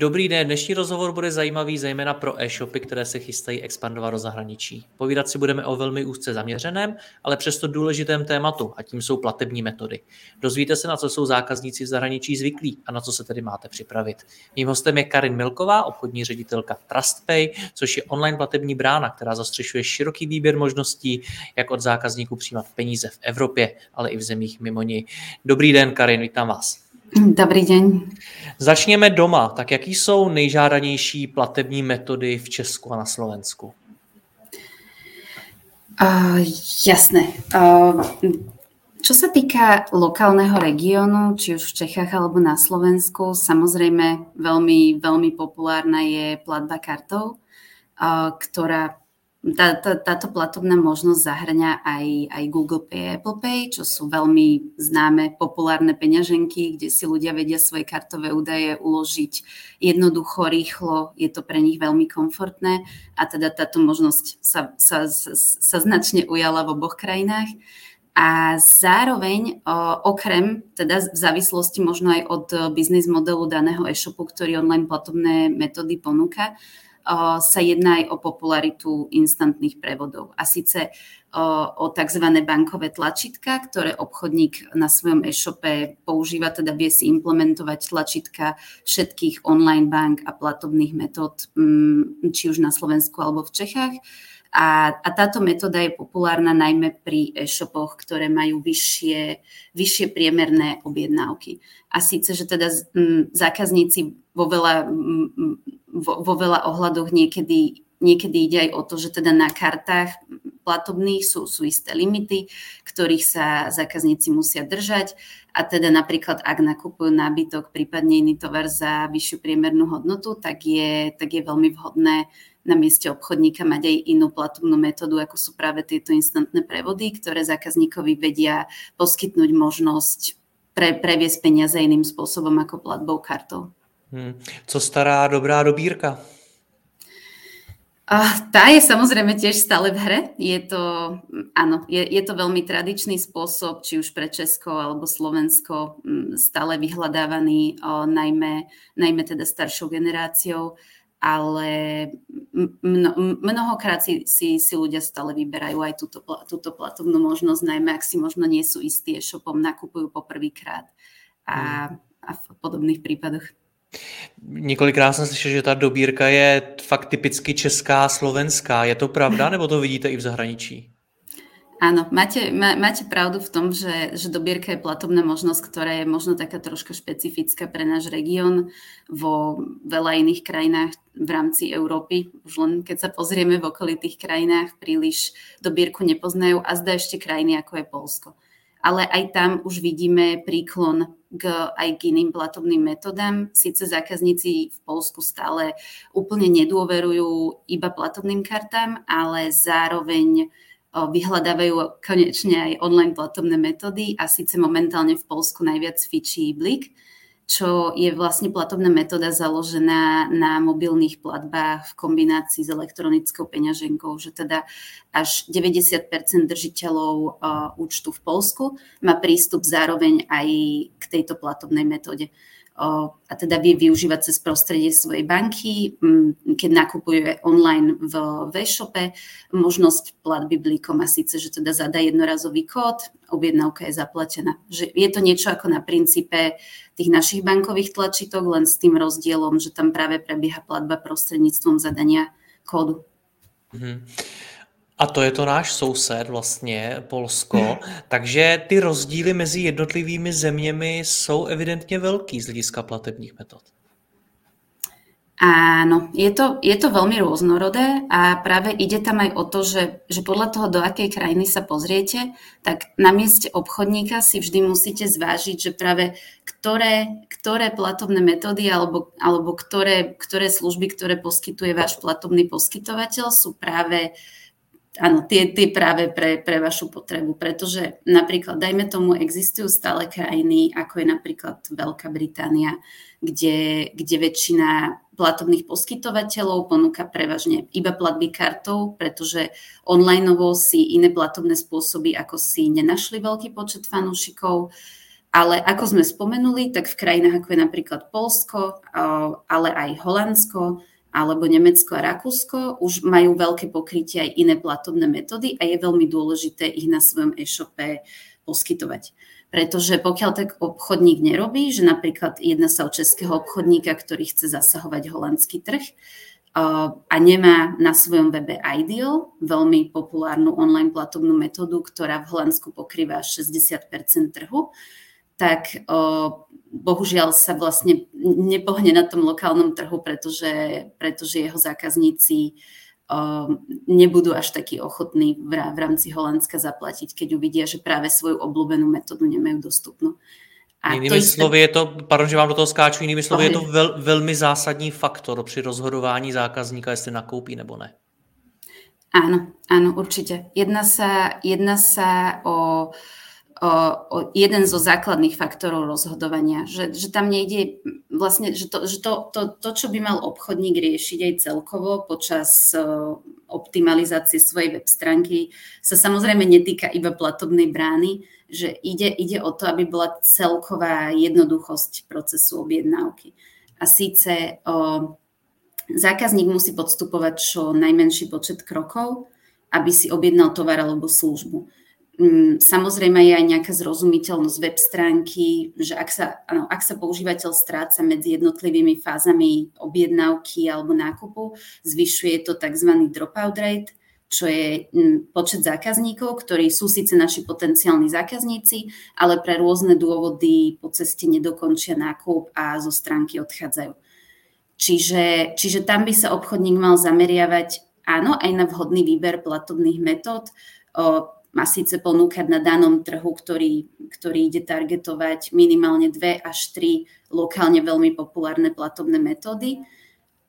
Dobrý den, dnešní rozhovor bude zajímavý zejména pro e-shopy, které se chystají expandovat do zahraničí. Povídat si budeme o velmi úzce zaměřeném, ale přesto důležitém tématu a tím jsou platební metody. Dozvíte se, na co jsou zákazníci v zahraničí zvyklí a na co se tedy máte připravit. Mým hostem je Karin Milková, obchodní ředitelka TrustPay, což je online platební brána, která zastřešuje široký výběr možností, jak od zákazníků přijímat peníze v Evropě, ale i v zemích mimo ní. Dobrý den, Karin, vítám vás. Dobrý den. Začněme doma. Tak jaký jsou nejžádanější platební metody v Česku a na Slovensku? Uh, jasné. Uh, čo sa týka lokálneho regiónu, či už v Čechách alebo na Slovensku, samozrejme veľmi, veľmi populárna je platba kartou, uh, ktorá tá, tá, táto platobná možnosť zahrňa aj, aj Google Pay Apple Pay, čo sú veľmi známe, populárne peňaženky, kde si ľudia vedia svoje kartové údaje uložiť jednoducho, rýchlo, je to pre nich veľmi komfortné a teda táto možnosť sa, sa, sa, sa značne ujala v oboch krajinách. A zároveň okrem, teda v závislosti možno aj od biznis modelu daného e-shopu, ktorý online platobné metódy ponúka, sa jedná aj o popularitu instantných prevodov. A síce o tzv. bankové tlačítka, ktoré obchodník na svojom e-shope používa, teda vie si implementovať tlačítka všetkých online bank a platobných metód, mm, či už na Slovensku alebo v Čechách. A, a táto metóda je populárna najmä pri e-shopoch, ktoré majú vyššie, vyššie priemerné objednávky. A síce, že teda m, zákazníci vo veľa, m, vo, vo veľa ohľadoch niekedy, niekedy ide aj o to, že teda na kartách platobných sú, sú isté limity, ktorých sa zákazníci musia držať a teda napríklad ak nakupujú nábytok, prípadne iný tovar za vyššiu priemernú hodnotu, tak je, tak je veľmi vhodné na mieste obchodníka mať aj inú platobnú metódu, ako sú práve tieto instantné prevody, ktoré zákazníkovi vedia poskytnúť možnosť pre, previesť peniaze iným spôsobom ako platbou kartou. Hmm. Co stará dobrá dobírka? A tá je samozrejme tiež stále v hre. Je to, áno, je, je to veľmi tradičný spôsob, či už pre Česko alebo Slovensko, stále vyhľadávaný, o, najmä, najmä teda staršou generáciou ale mno, mnohokrát si, si, si ľudia stále vyberajú aj túto, túto platobnú možnosť, najmä ak si možno nie sú istí e-shopom, nakupujú poprvýkrát a, hmm. a v podobných prípadoch. Několikrát jsem slyšel, že ta dobírka je fakt typicky česká, slovenská. Je to pravda, nebo to vidíte i v zahraničí? Áno, máte, má, máte pravdu v tom, že, že dobierka je platobná možnosť, ktorá je možno taká troška špecifická pre náš región. Vo veľa iných krajinách v rámci Európy, už len keď sa pozrieme v okolitých krajinách, príliš dobierku nepoznajú a zdá ešte krajiny ako je Polsko. Ale aj tam už vidíme príklon k, aj k iným platobným metodám. Sice zákazníci v Polsku stále úplne nedôverujú iba platobným kartám, ale zároveň vyhľadávajú konečne aj online platobné metódy a síce momentálne v Polsku najviac fičí Blik, čo je vlastne platobná metóda založená na mobilných platbách v kombinácii s elektronickou peňaženkou, že teda až 90 držiteľov účtu v Polsku má prístup zároveň aj k tejto platobnej metóde a teda vie využívať cez prostredie svojej banky, keď nakupuje online v e-shope, možnosť platby blikom a síce, že teda zadá jednorazový kód, objednávka je zaplatená. Že je to niečo ako na princípe tých našich bankových tlačítok, len s tým rozdielom, že tam práve prebieha platba prostredníctvom zadania kódu. Mm-hmm. A to je to náš soused vlastně, Polsko. Takže ty rozdíly mezi jednotlivými zeměmi jsou evidentně velký z hlediska platebních metod. Áno, je to, je to veľmi rôznorodé a práve ide tam aj o to, že, že podľa toho, do akej krajiny sa pozriete, tak na mieste obchodníka si vždy musíte zvážiť, že práve ktoré, ktoré platobné metódy alebo, alebo ktoré, ktoré služby, ktoré poskytuje váš platobný poskytovateľ sú práve áno, tie, tie práve pre, pre vašu potrebu, pretože napríklad, dajme tomu, existujú stále krajiny, ako je napríklad Veľká Británia, kde, kde väčšina platobných poskytovateľov ponúka prevažne iba platby kartou, pretože online si iné platobné spôsoby ako si nenašli veľký počet fanúšikov. Ale ako sme spomenuli, tak v krajinách ako je napríklad Polsko, ale aj Holandsko, alebo Nemecko a Rakúsko už majú veľké pokrytie aj iné platobné metódy a je veľmi dôležité ich na svojom e-shope poskytovať. Pretože pokiaľ tak obchodník nerobí, že napríklad jedna sa o českého obchodníka, ktorý chce zasahovať holandský trh a nemá na svojom webe Ideal, veľmi populárnu online platobnú metódu, ktorá v Holandsku pokrýva 60% trhu, tak bohužiaľ sa vlastne nepohne na tom lokálnom trhu, pretože, pretože jeho zákazníci nebudú až takí ochotní v, rámci Holandska zaplatiť, keď uvidia, že práve svoju obľúbenú metódu nemajú dostupnú. A jinými to slovy je to, pardon, že vám do toho skáču, jinými slovy je to vel, velmi zásadní faktor při rozhodování zákazníka, jestli nakoupí nebo ne. Áno, áno, určite. Jedná sa, jedná sa o o jeden zo základných faktorov rozhodovania. Že, že tam nejde vlastne, že, to, že to, to, to, čo by mal obchodník riešiť aj celkovo počas optimalizácie svojej web stránky, sa samozrejme netýka iba platobnej brány, že ide, ide o to, aby bola celková jednoduchosť procesu objednávky. A síce o, zákazník musí podstupovať čo najmenší počet krokov, aby si objednal tovar alebo službu samozrejme je aj nejaká zrozumiteľnosť web stránky, že ak sa, ano, ak sa používateľ stráca medzi jednotlivými fázami objednávky alebo nákupu, zvyšuje to tzv. dropout rate, čo je mm, počet zákazníkov, ktorí sú síce naši potenciálni zákazníci, ale pre rôzne dôvody po ceste nedokončia nákup a zo stránky odchádzajú. Čiže, čiže tam by sa obchodník mal zameriavať áno, aj na vhodný výber platobných metód, má síce ponúkať na danom trhu, ktorý, ktorý ide targetovať minimálne dve až tri lokálne veľmi populárne platobné metódy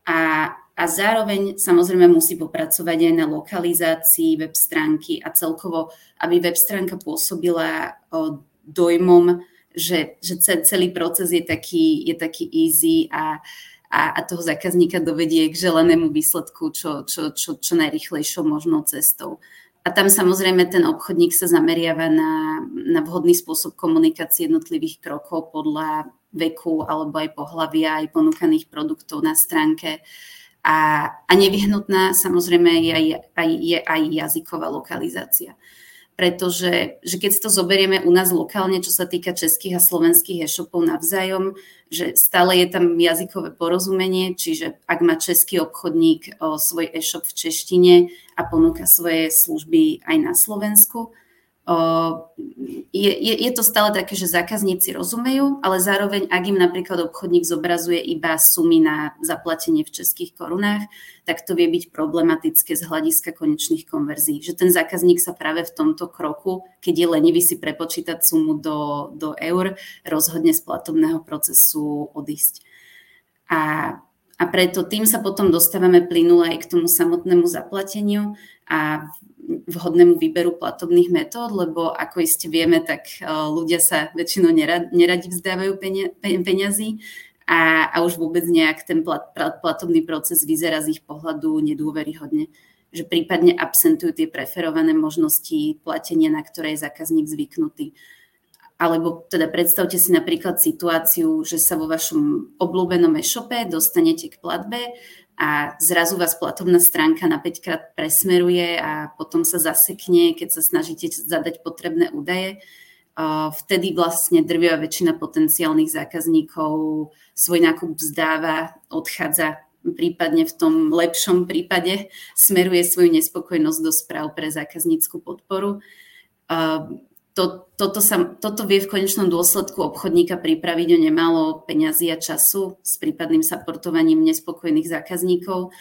a, a zároveň samozrejme musí popracovať aj na lokalizácii web stránky a celkovo, aby web stránka pôsobila o, dojmom, že, že celý proces je taký, je taký easy a, a, a toho zákazníka dovedie k želenému výsledku čo, čo, čo, čo najrychlejšou možnou cestou. A tam samozrejme ten obchodník sa zameriava na, na vhodný spôsob komunikácie jednotlivých krokov podľa veku alebo aj pohľavia, aj ponúkaných produktov na stránke. A, a nevyhnutná samozrejme je aj, aj, je aj jazyková lokalizácia pretože že keď si to zoberieme u nás lokálne, čo sa týka českých a slovenských e-shopov navzájom, že stále je tam jazykové porozumenie, čiže ak má český obchodník o, svoj e-shop v češtine a ponúka svoje služby aj na Slovensku, je, je, je to stále také, že zákazníci rozumejú, ale zároveň, ak im napríklad obchodník zobrazuje iba sumy na zaplatenie v českých korunách, tak to vie byť problematické z hľadiska konečných konverzií. Že ten zákazník sa práve v tomto kroku, keď je lenivý si prepočítať sumu do, do eur, rozhodne z platobného procesu odísť. A, a preto tým sa potom dostávame plynule aj k tomu samotnému zaplateniu a vhodnému výberu platobných metód, lebo ako iste vieme, tak e, ľudia sa väčšinou neradi vzdávajú peňazí a, a už vôbec nejak ten plat, platobný proces vyzerá z ich pohľadu nedôveryhodne že prípadne absentujú tie preferované možnosti platenia, na ktoré je zákazník zvyknutý. Alebo teda predstavte si napríklad situáciu, že sa vo vašom obľúbenom e-shope dostanete k platbe a zrazu vás platobná stránka na 5 krát presmeruje a potom sa zasekne, keď sa snažíte zadať potrebné údaje. Vtedy vlastne drvia väčšina potenciálnych zákazníkov svoj nákup vzdáva, odchádza, prípadne v tom lepšom prípade smeruje svoju nespokojnosť do správ pre zákazníckú podporu. To, toto, sa, toto vie v konečnom dôsledku obchodníka pripraviť o nemalo peňazí a času s prípadným saportovaním nespokojných zákazníkov.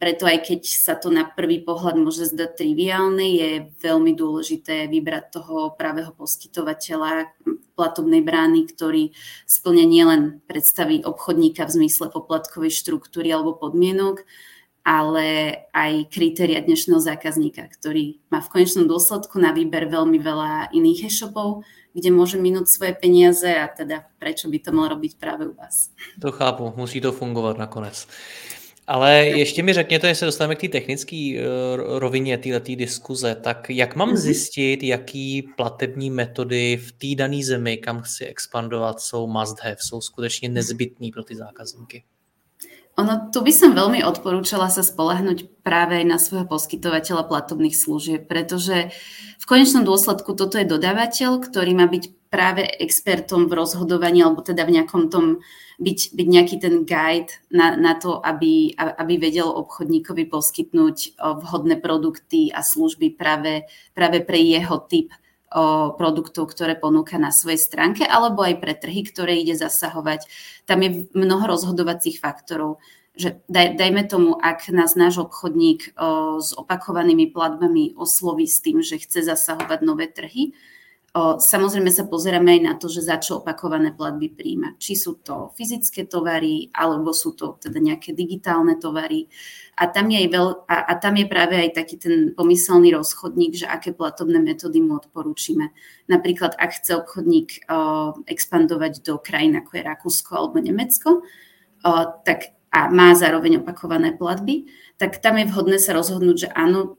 Preto aj keď sa to na prvý pohľad môže zdať triviálne, je veľmi dôležité vybrať toho pravého poskytovateľa platobnej brány, ktorý splňa nielen predstavy obchodníka v zmysle poplatkovej štruktúry alebo podmienok, ale aj kritéria dnešného zákazníka, ktorý má v konečnom dôsledku na výber veľmi veľa iných e-shopov, kde môže minúť svoje peniaze a teda prečo by to mal robiť práve u vás. To chápu, musí to fungovat nakonec. Ale ještě mi řekněte, jestli dostaneme k té technické eh, rovině této diskuze, tak jak mám mhm. zjistit, jaký platební metody v té dané zemi, kam chci expandovat, jsou must have, jsou skutečně nezbytný pro ty zákazníky? Ono, tu by som veľmi odporúčala sa spolahnúť práve aj na svojho poskytovateľa platobných služieb, pretože v konečnom dôsledku toto je dodávateľ, ktorý má byť práve expertom v rozhodovaní, alebo teda v nejakom tom byť, byť nejaký ten guide na, na to, aby, aby vedel obchodníkovi poskytnúť vhodné produkty a služby práve, práve pre jeho typ produktov, ktoré ponúka na svojej stránke, alebo aj pre trhy, ktoré ide zasahovať. Tam je mnoho rozhodovacích faktorov že daj, dajme tomu, ak nás náš obchodník o, s opakovanými platbami osloví s tým, že chce zasahovať nové trhy, samozrejme sa pozeráme aj na to, že za čo opakované platby príjma. Či sú to fyzické tovary, alebo sú to teda nejaké digitálne tovary. A tam, je veľ, a, a tam je práve aj taký ten pomyselný rozchodník, že aké platobné metódy mu odporúčime. Napríklad, ak chce obchodník o, expandovať do krajín ako je Rakúsko alebo Nemecko, o, tak a má zároveň opakované platby, tak tam je vhodné sa rozhodnúť, že áno,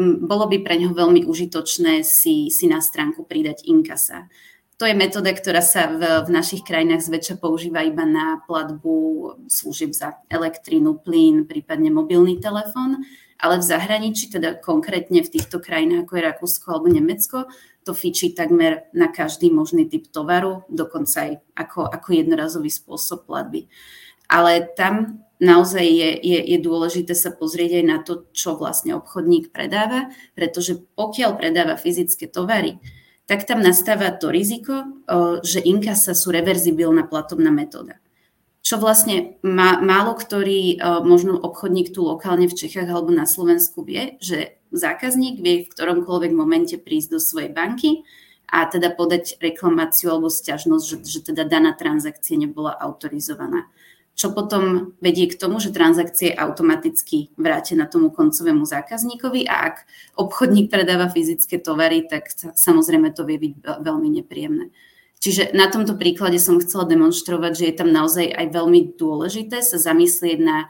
bolo by pre ňoho veľmi užitočné si, si na stránku pridať inkasa. To je metóda, ktorá sa v, v našich krajinách zväčša používa iba na platbu služieb za elektrínu, plyn, prípadne mobilný telefón, ale v zahraničí, teda konkrétne v týchto krajinách ako je Rakúsko alebo Nemecko, to fičí takmer na každý možný typ tovaru, dokonca aj ako, ako jednorazový spôsob platby. Ale tam naozaj je, je, je dôležité sa pozrieť aj na to, čo vlastne obchodník predáva, pretože pokiaľ predáva fyzické tovary, tak tam nastáva to riziko, že inkasa sú reverzibilná platobná metóda. Čo vlastne má, málo ktorý možno obchodník tu lokálne v Čechách alebo na Slovensku vie, že zákazník vie v ktoromkoľvek momente prísť do svojej banky a teda podať reklamáciu alebo stiažnosť, že, že teda daná transakcia nebola autorizovaná čo potom vedie k tomu, že transakcie automaticky vrátená tomu koncovému zákazníkovi a ak obchodník predáva fyzické tovary, tak samozrejme to vie byť veľmi nepríjemné. Čiže na tomto príklade som chcela demonstrovať, že je tam naozaj aj veľmi dôležité sa zamyslieť na,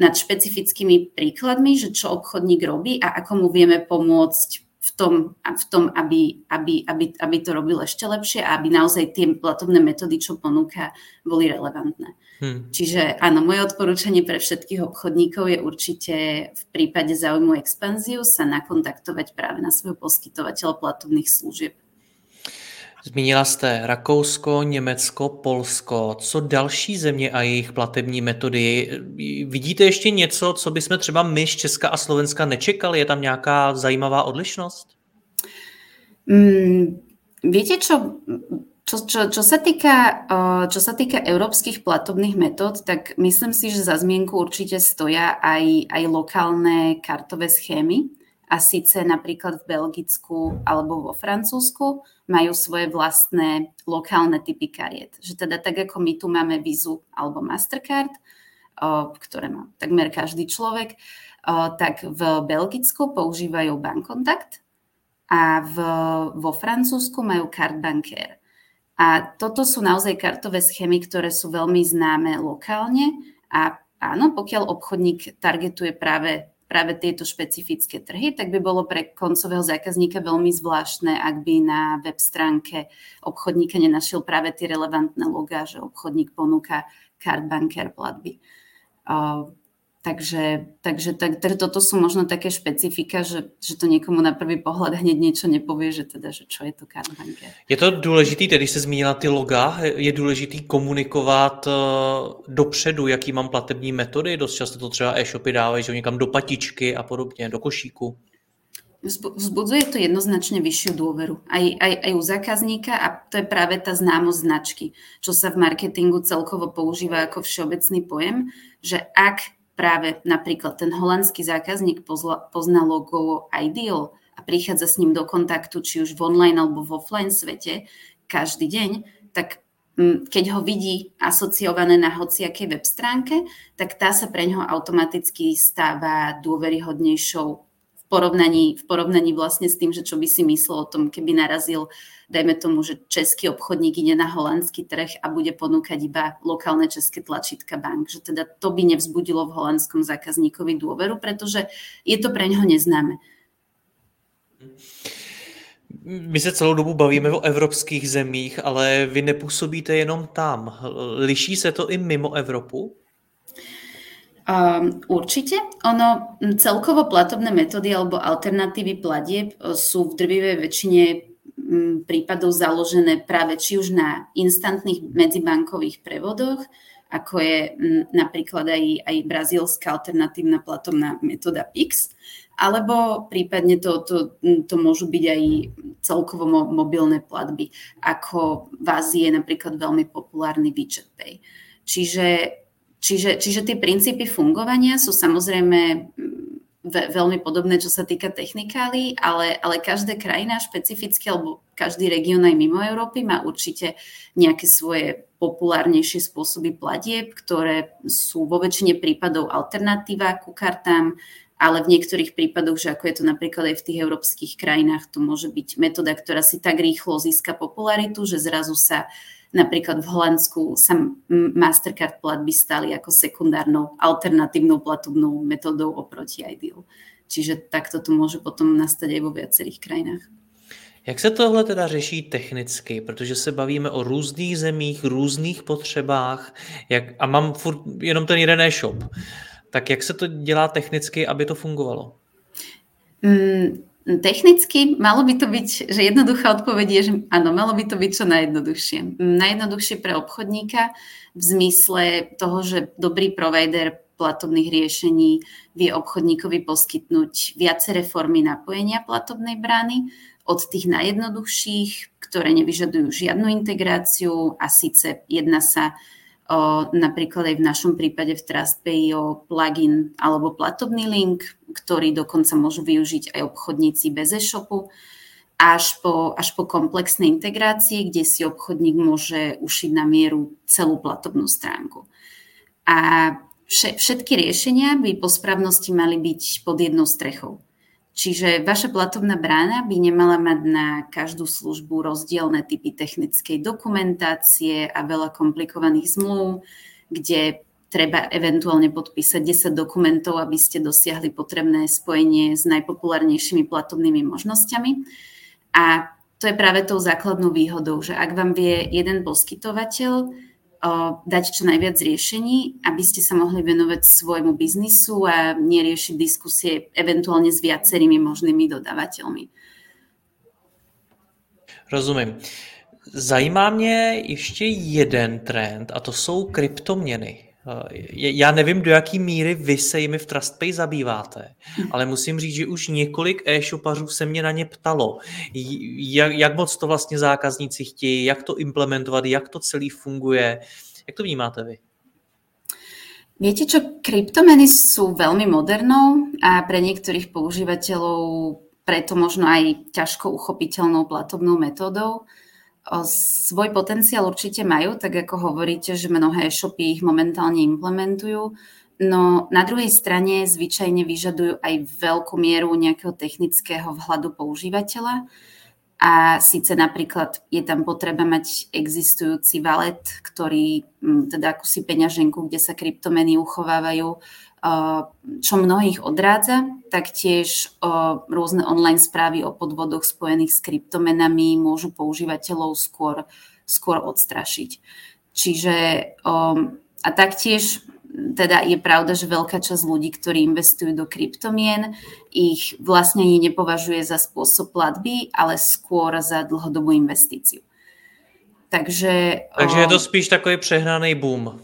nad špecifickými príkladmi, že čo obchodník robí a ako mu vieme pomôcť v tom, v tom aby, aby, aby, aby to robil ešte lepšie a aby naozaj tie platobné metódy, čo ponúka, boli relevantné. Hmm. Čiže áno, moje odporúčanie pre všetkých obchodníkov je určite v prípade záujmu expanziu sa nakontaktovať práve na svojho poskytovateľa platobných služieb. Zmínila jste Rakousko, Německo, Polsko. Co další země a jejich platební metody? Vidíte ještě něco, co bychom třeba my z Česka a Slovenska nečekali? Je tam nějaká zajímavá odlišnost? Mm, viete čo? Čo, čo, čo, sa týka, čo sa týka európskych platobných metód, tak myslím si, že za zmienku určite stoja aj, aj lokálne kartové schémy. A síce napríklad v Belgicku alebo vo Francúzsku majú svoje vlastné lokálne typy kariet. Že teda tak, ako my tu máme Vizu alebo Mastercard, ktoré má takmer každý človek, tak v Belgicku používajú Bankontakt a v, vo Francúzsku majú Card Bancaire. A toto sú naozaj kartové schémy, ktoré sú veľmi známe lokálne a áno, pokiaľ obchodník targetuje práve, práve tieto špecifické trhy, tak by bolo pre koncového zákazníka veľmi zvláštne, ak by na web stránke obchodníka nenašiel práve tie relevantné logá, že obchodník ponúka card banker platby. Takže, takže tak, tak toto sú možno také špecifika, že, že to někomu na prvý pohled hneď niečo nepovie, že teda, že čo je to card banker. Je to důležitý, tedy se zmínila ty loga, je důležitý komunikovat uh, dopředu, jaký mám platební metody, dost často to třeba e-shopy dávají, že někam do patičky a podobně, do košíku. vzbudzuje to jednoznačne vyššiu dôveru aj, aj, aj u zákazníka a to je práve tá známosť značky, čo sa v marketingu celkovo používa ako všeobecný pojem, že ak práve napríklad ten holandský zákazník pozná logo Ideal a prichádza s ním do kontaktu, či už v online alebo v offline svete každý deň, tak keď ho vidí asociované na hociakej web stránke, tak tá sa pre ňoho automaticky stáva dôveryhodnejšou porovnaní, v porovnaní vlastne s tým, že čo by si myslel o tom, keby narazil, dajme tomu, že český obchodník ide na holandský trh a bude ponúkať iba lokálne české tlačítka bank. Že teda to by nevzbudilo v holandskom zákazníkovi dôveru, pretože je to pre neho neznáme. My se celou dobu bavíme o evropských zemích, ale vy nepůsobíte jenom tam. Liší se to i mimo Evropu? Um, určite. Ono, celkovo platobné metódy alebo alternatívy platieb e, sú v drvivej väčšine prípadov založené práve či už na instantných medzibankových prevodoch, ako je napríklad aj, aj brazílska alternatívna platobná metóda PIX, alebo prípadne to, to, to môžu byť aj celkovo mobilné platby, ako v Ázii je napríklad veľmi populárny WeChat Pay. Čiže Čiže, čiže tie princípy fungovania sú samozrejme veľmi podobné, čo sa týka technikály, ale, ale každá krajina špecificky, alebo každý región aj mimo Európy má určite nejaké svoje populárnejšie spôsoby platieb, ktoré sú vo väčšine prípadov alternatíva ku kartám, ale v niektorých prípadoch, že ako je to napríklad aj v tých európskych krajinách, to môže byť metóda, ktorá si tak rýchlo získa popularitu, že zrazu sa Napríklad v Holandsku sa Mastercard platby stali ako sekundárnou alternatívnou platobnou metodou oproti Ideal. Čiže takto to môže potom nastať aj vo viacerých krajinách. Jak se tohle teda řeší technicky? Protože se bavíme o různých zemích, různých potřebách jak, a mám furt jenom ten jeden e-shop. Tak jak se to dělá technicky, aby to fungovalo? Mm, Technicky malo by to byť, že jednoduchá odpoveď je, že áno, malo by to byť čo najjednoduchšie. Najjednoduchšie pre obchodníka v zmysle toho, že dobrý provider platobných riešení vie obchodníkovi poskytnúť viaceré formy napojenia platobnej brány, od tých najjednoduchších, ktoré nevyžadujú žiadnu integráciu a síce jedna sa napríklad aj v našom prípade v TrustPay o plugin alebo platobný link, ktorý dokonca môžu využiť aj obchodníci bez e-shopu, až po, až po komplexné integrácie, kde si obchodník môže ušiť na mieru celú platobnú stránku. A všetky riešenia by po správnosti mali byť pod jednou strechou. Čiže vaša platobná brána by nemala mať na každú službu rozdielne typy technickej dokumentácie a veľa komplikovaných zmluv, kde treba eventuálne podpísať 10 dokumentov, aby ste dosiahli potrebné spojenie s najpopulárnejšími platobnými možnosťami. A to je práve tou základnou výhodou, že ak vám vie jeden poskytovateľ dať čo najviac riešení, aby ste sa mohli venovať svojmu biznisu a neriešiť diskusie eventuálne s viacerými možnými dodávateľmi. Rozumím. Zajímá mě ještě jeden trend a to jsou kryptoměny. Já nevím, do jaký míry vy se jimi v TrustPay zabýváte, ale musím říct, že už několik e-shopařů se mě na ně ptalo, jak, jak moc to vlastně zákazníci chtějí, jak to implementovat, jak to celý funguje. Jak to vnímáte vy? Viete čo, kryptomeny sú veľmi modernou a pre niektorých používateľov preto možno aj ťažko uchopiteľnou platobnou metódou. Svoj potenciál určite majú, tak ako hovoríte, že mnohé e-shopy ich momentálne implementujú, no na druhej strane zvyčajne vyžadujú aj veľkú mieru nejakého technického vhľadu používateľa. A síce napríklad je tam potreba mať existujúci valet, ktorý, teda akúsi peňaženku, kde sa kryptomeny uchovávajú, čo mnohých odrádza, taktiež rôzne online správy o podvodoch spojených s kryptomenami môžu používateľov skôr, skôr odstrašiť. Čiže a taktiež teda je pravda, že veľká časť ľudí, ktorí investujú do kryptomien, ich vlastne nepovažuje za spôsob platby, ale skôr za dlhodobú investíciu. Takže, Takže je to spíš takový přehnaný boom.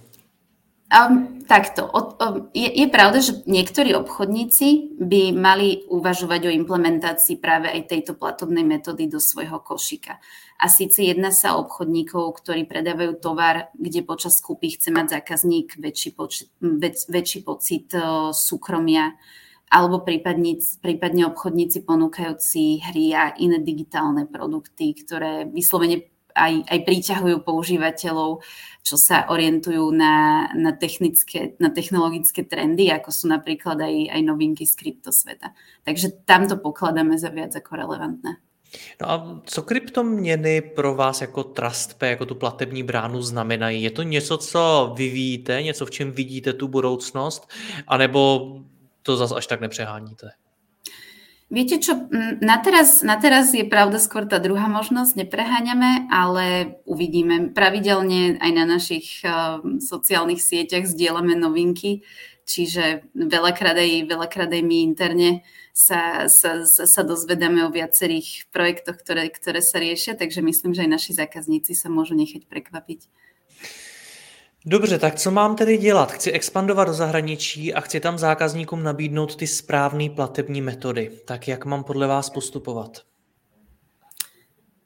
Um, takto. O, o, je, je pravda, že niektorí obchodníci by mali uvažovať o implementácii práve aj tejto platobnej metódy do svojho košíka. A síce jedná sa o obchodníkov, ktorí predávajú tovar, kde počas kúpy chce mať zákazník väčší, počet, väč, väčší pocit o, súkromia, alebo prípadne, prípadne obchodníci ponúkajúci hry a iné digitálne produkty, ktoré vyslovene aj, aj príťahujú používateľov, čo sa orientujú na, na, technické, na technologické trendy, ako sú napríklad aj, aj novinky z kryptosveta. Takže tam to pokladáme za viac ako relevantné. No a co kryptoměny pro vás jako TrustPay, jako tu platební bránu znamenají? Je to něco, co vyvíjíte, něco, v čem vidíte tu budoucnost, anebo to zase až tak nepřeháníte? Viete čo, na teraz, na teraz je pravda skôr tá druhá možnosť, nepreháňame, ale uvidíme. Pravidelne aj na našich uh, sociálnych sieťach zdieľame novinky, čiže veľakrát aj, veľakrát aj my interne sa, sa, sa, sa dozvedáme o viacerých projektoch, ktoré, ktoré sa riešia, takže myslím, že aj naši zákazníci sa môžu nechať prekvapiť. Dobře, tak co mám tedy dělat? Chci expandovat do zahraničí a chci tam zákazníkům nabídnout ty správné platební metody. Tak jak mám podle vás postupovat?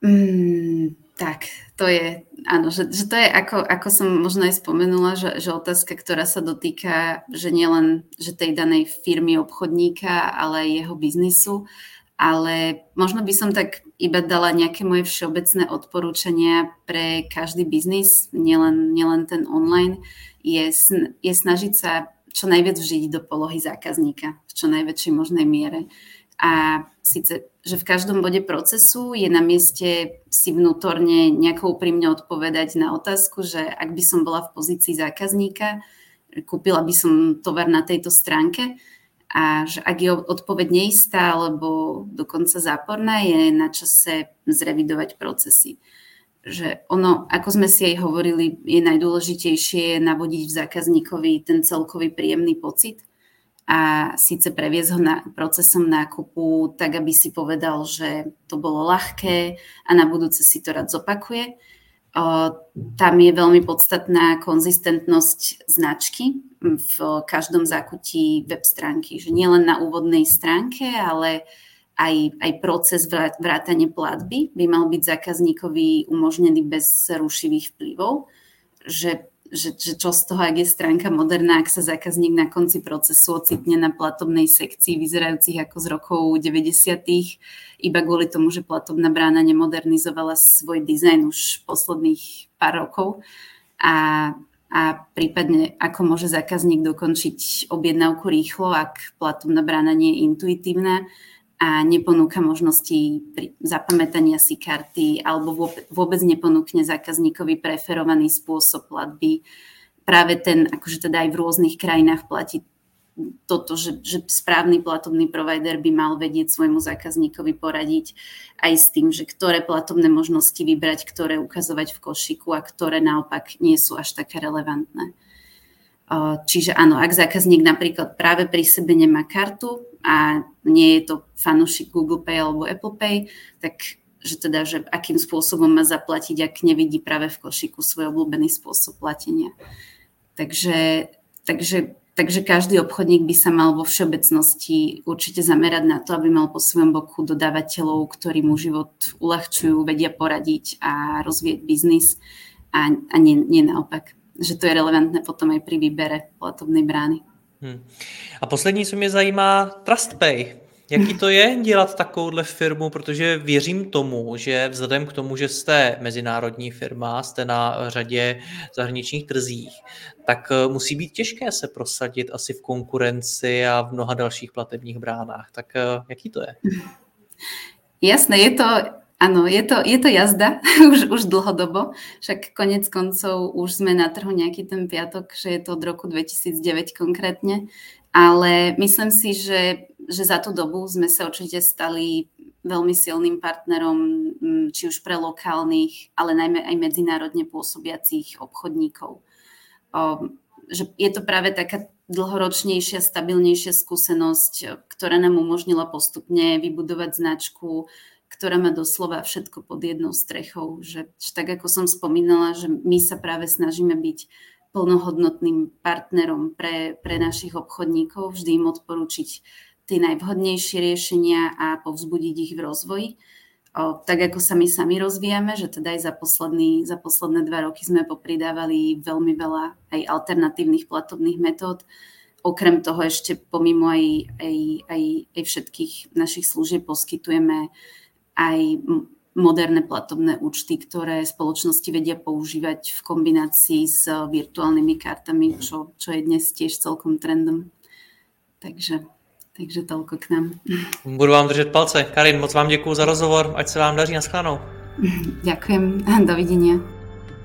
Mm, tak, to je, áno, že, že to je, ako, ako som možno aj spomenula, že, že otázka, ktorá sa dotýka, že nielen že tej danej firmy, obchodníka, ale aj jeho biznisu ale možno by som tak iba dala nejaké moje všeobecné odporúčania pre každý biznis, nielen, nielen ten online, je, je snažiť sa čo najviac vžiť do polohy zákazníka v čo najväčšej možnej miere. A síce, že v každom bode procesu je na mieste si vnútorne nejako úprimne odpovedať na otázku, že ak by som bola v pozícii zákazníka, kúpila by som tovar na tejto stránke, a že ak je odpoveď neistá alebo dokonca záporná, je na čase zrevidovať procesy. Že ono, ako sme si aj hovorili, je najdôležitejšie navodiť v zákazníkovi ten celkový príjemný pocit a síce previesť ho na procesom nákupu tak, aby si povedal, že to bolo ľahké a na budúce si to rád zopakuje. Tam je veľmi podstatná konzistentnosť značky, v každom zákutí web stránky, že nielen na úvodnej stránke, ale aj, aj proces vrátane platby by mal byť zákazníkovi umožnený bez rušivých vplyvov, že, že, že čo z toho, ak je stránka moderná, ak sa zákazník na konci procesu ocitne na platobnej sekcii vyzerajúcich ako z rokov 90. iba kvôli tomu, že platobná brána nemodernizovala svoj dizajn už posledných pár rokov a a prípadne ako môže zákazník dokončiť objednávku rýchlo, ak platobná brána nie je intuitívna a neponúka možnosti zapamätania si karty alebo vôbec neponúkne zákazníkovi preferovaný spôsob platby. Práve ten, akože teda aj v rôznych krajinách platí toto, že, že správny platobný provider by mal vedieť svojmu zákazníkovi poradiť aj s tým, že ktoré platobné možnosti vybrať, ktoré ukazovať v košiku a ktoré naopak nie sú až také relevantné. Čiže áno, ak zákazník napríklad práve pri sebe nemá kartu a nie je to fanúšik Google Pay alebo Apple Pay, tak že teda, že akým spôsobom má zaplatiť, ak nevidí práve v košiku svoj obľúbený spôsob platenia. Takže, takže Takže každý obchodník by sa mal vo všeobecnosti určite zamerať na to, aby mal po svojom boku dodávateľov, ktorí mu život uľahčujú, vedia poradiť a rozvieť biznis a, a nie, nie naopak. Že to je relevantné potom aj pri výbere platobnej brány. Hmm. A poslední, co mě zajímá, TrustPay. Jaký to je dělat takovouhle firmu, protože věřím tomu, že vzhledem k tomu, že jste mezinárodní firma, jste na řadě zahraničních trzích, tak eh, musí být těžké se prosadit asi v konkurenci a v mnoha dalších platebních bránách. Tak eh, jaký to je? Jasné, je to, áno, je to, je to jazda už, už dlhodobo, však konec koncov už sme na trhu nejaký ten piatok, že je to od roku 2009 konkrétne, ale myslím si, že že za tú dobu sme sa určite stali veľmi silným partnerom, mm, či už pre lokálnych, ale najmä aj medzinárodne pôsobiacich obchodníkov. Že je to práve taká dlhoročnejšia, stabilnejšia skúsenosť, ktorá nám umožnila postupne vybudovať značku, ktorá má doslova všetko pod jednou strechou. Že, že tak ako som spomínala, že my sa práve snažíme byť plnohodnotným partnerom pre, pre našich obchodníkov, vždy im odporúčiť tie najvhodnejšie riešenia a povzbudiť ich v rozvoji. O, tak ako sa my sami rozvíjame, že teda aj za, posledný, za posledné dva roky sme popridávali veľmi veľa aj alternatívnych platobných metód. Okrem toho ešte pomimo aj, aj, aj, aj všetkých našich služieb poskytujeme aj moderné platobné účty, ktoré spoločnosti vedia používať v kombinácii s virtuálnymi kartami, čo, čo je dnes tiež celkom trendom. Takže, takže toľko k nám. Budu vám držet palce. Karin, moc vám děkuji za rozhovor, ať se vám daří na schránou. Ďakujem, dovidenia.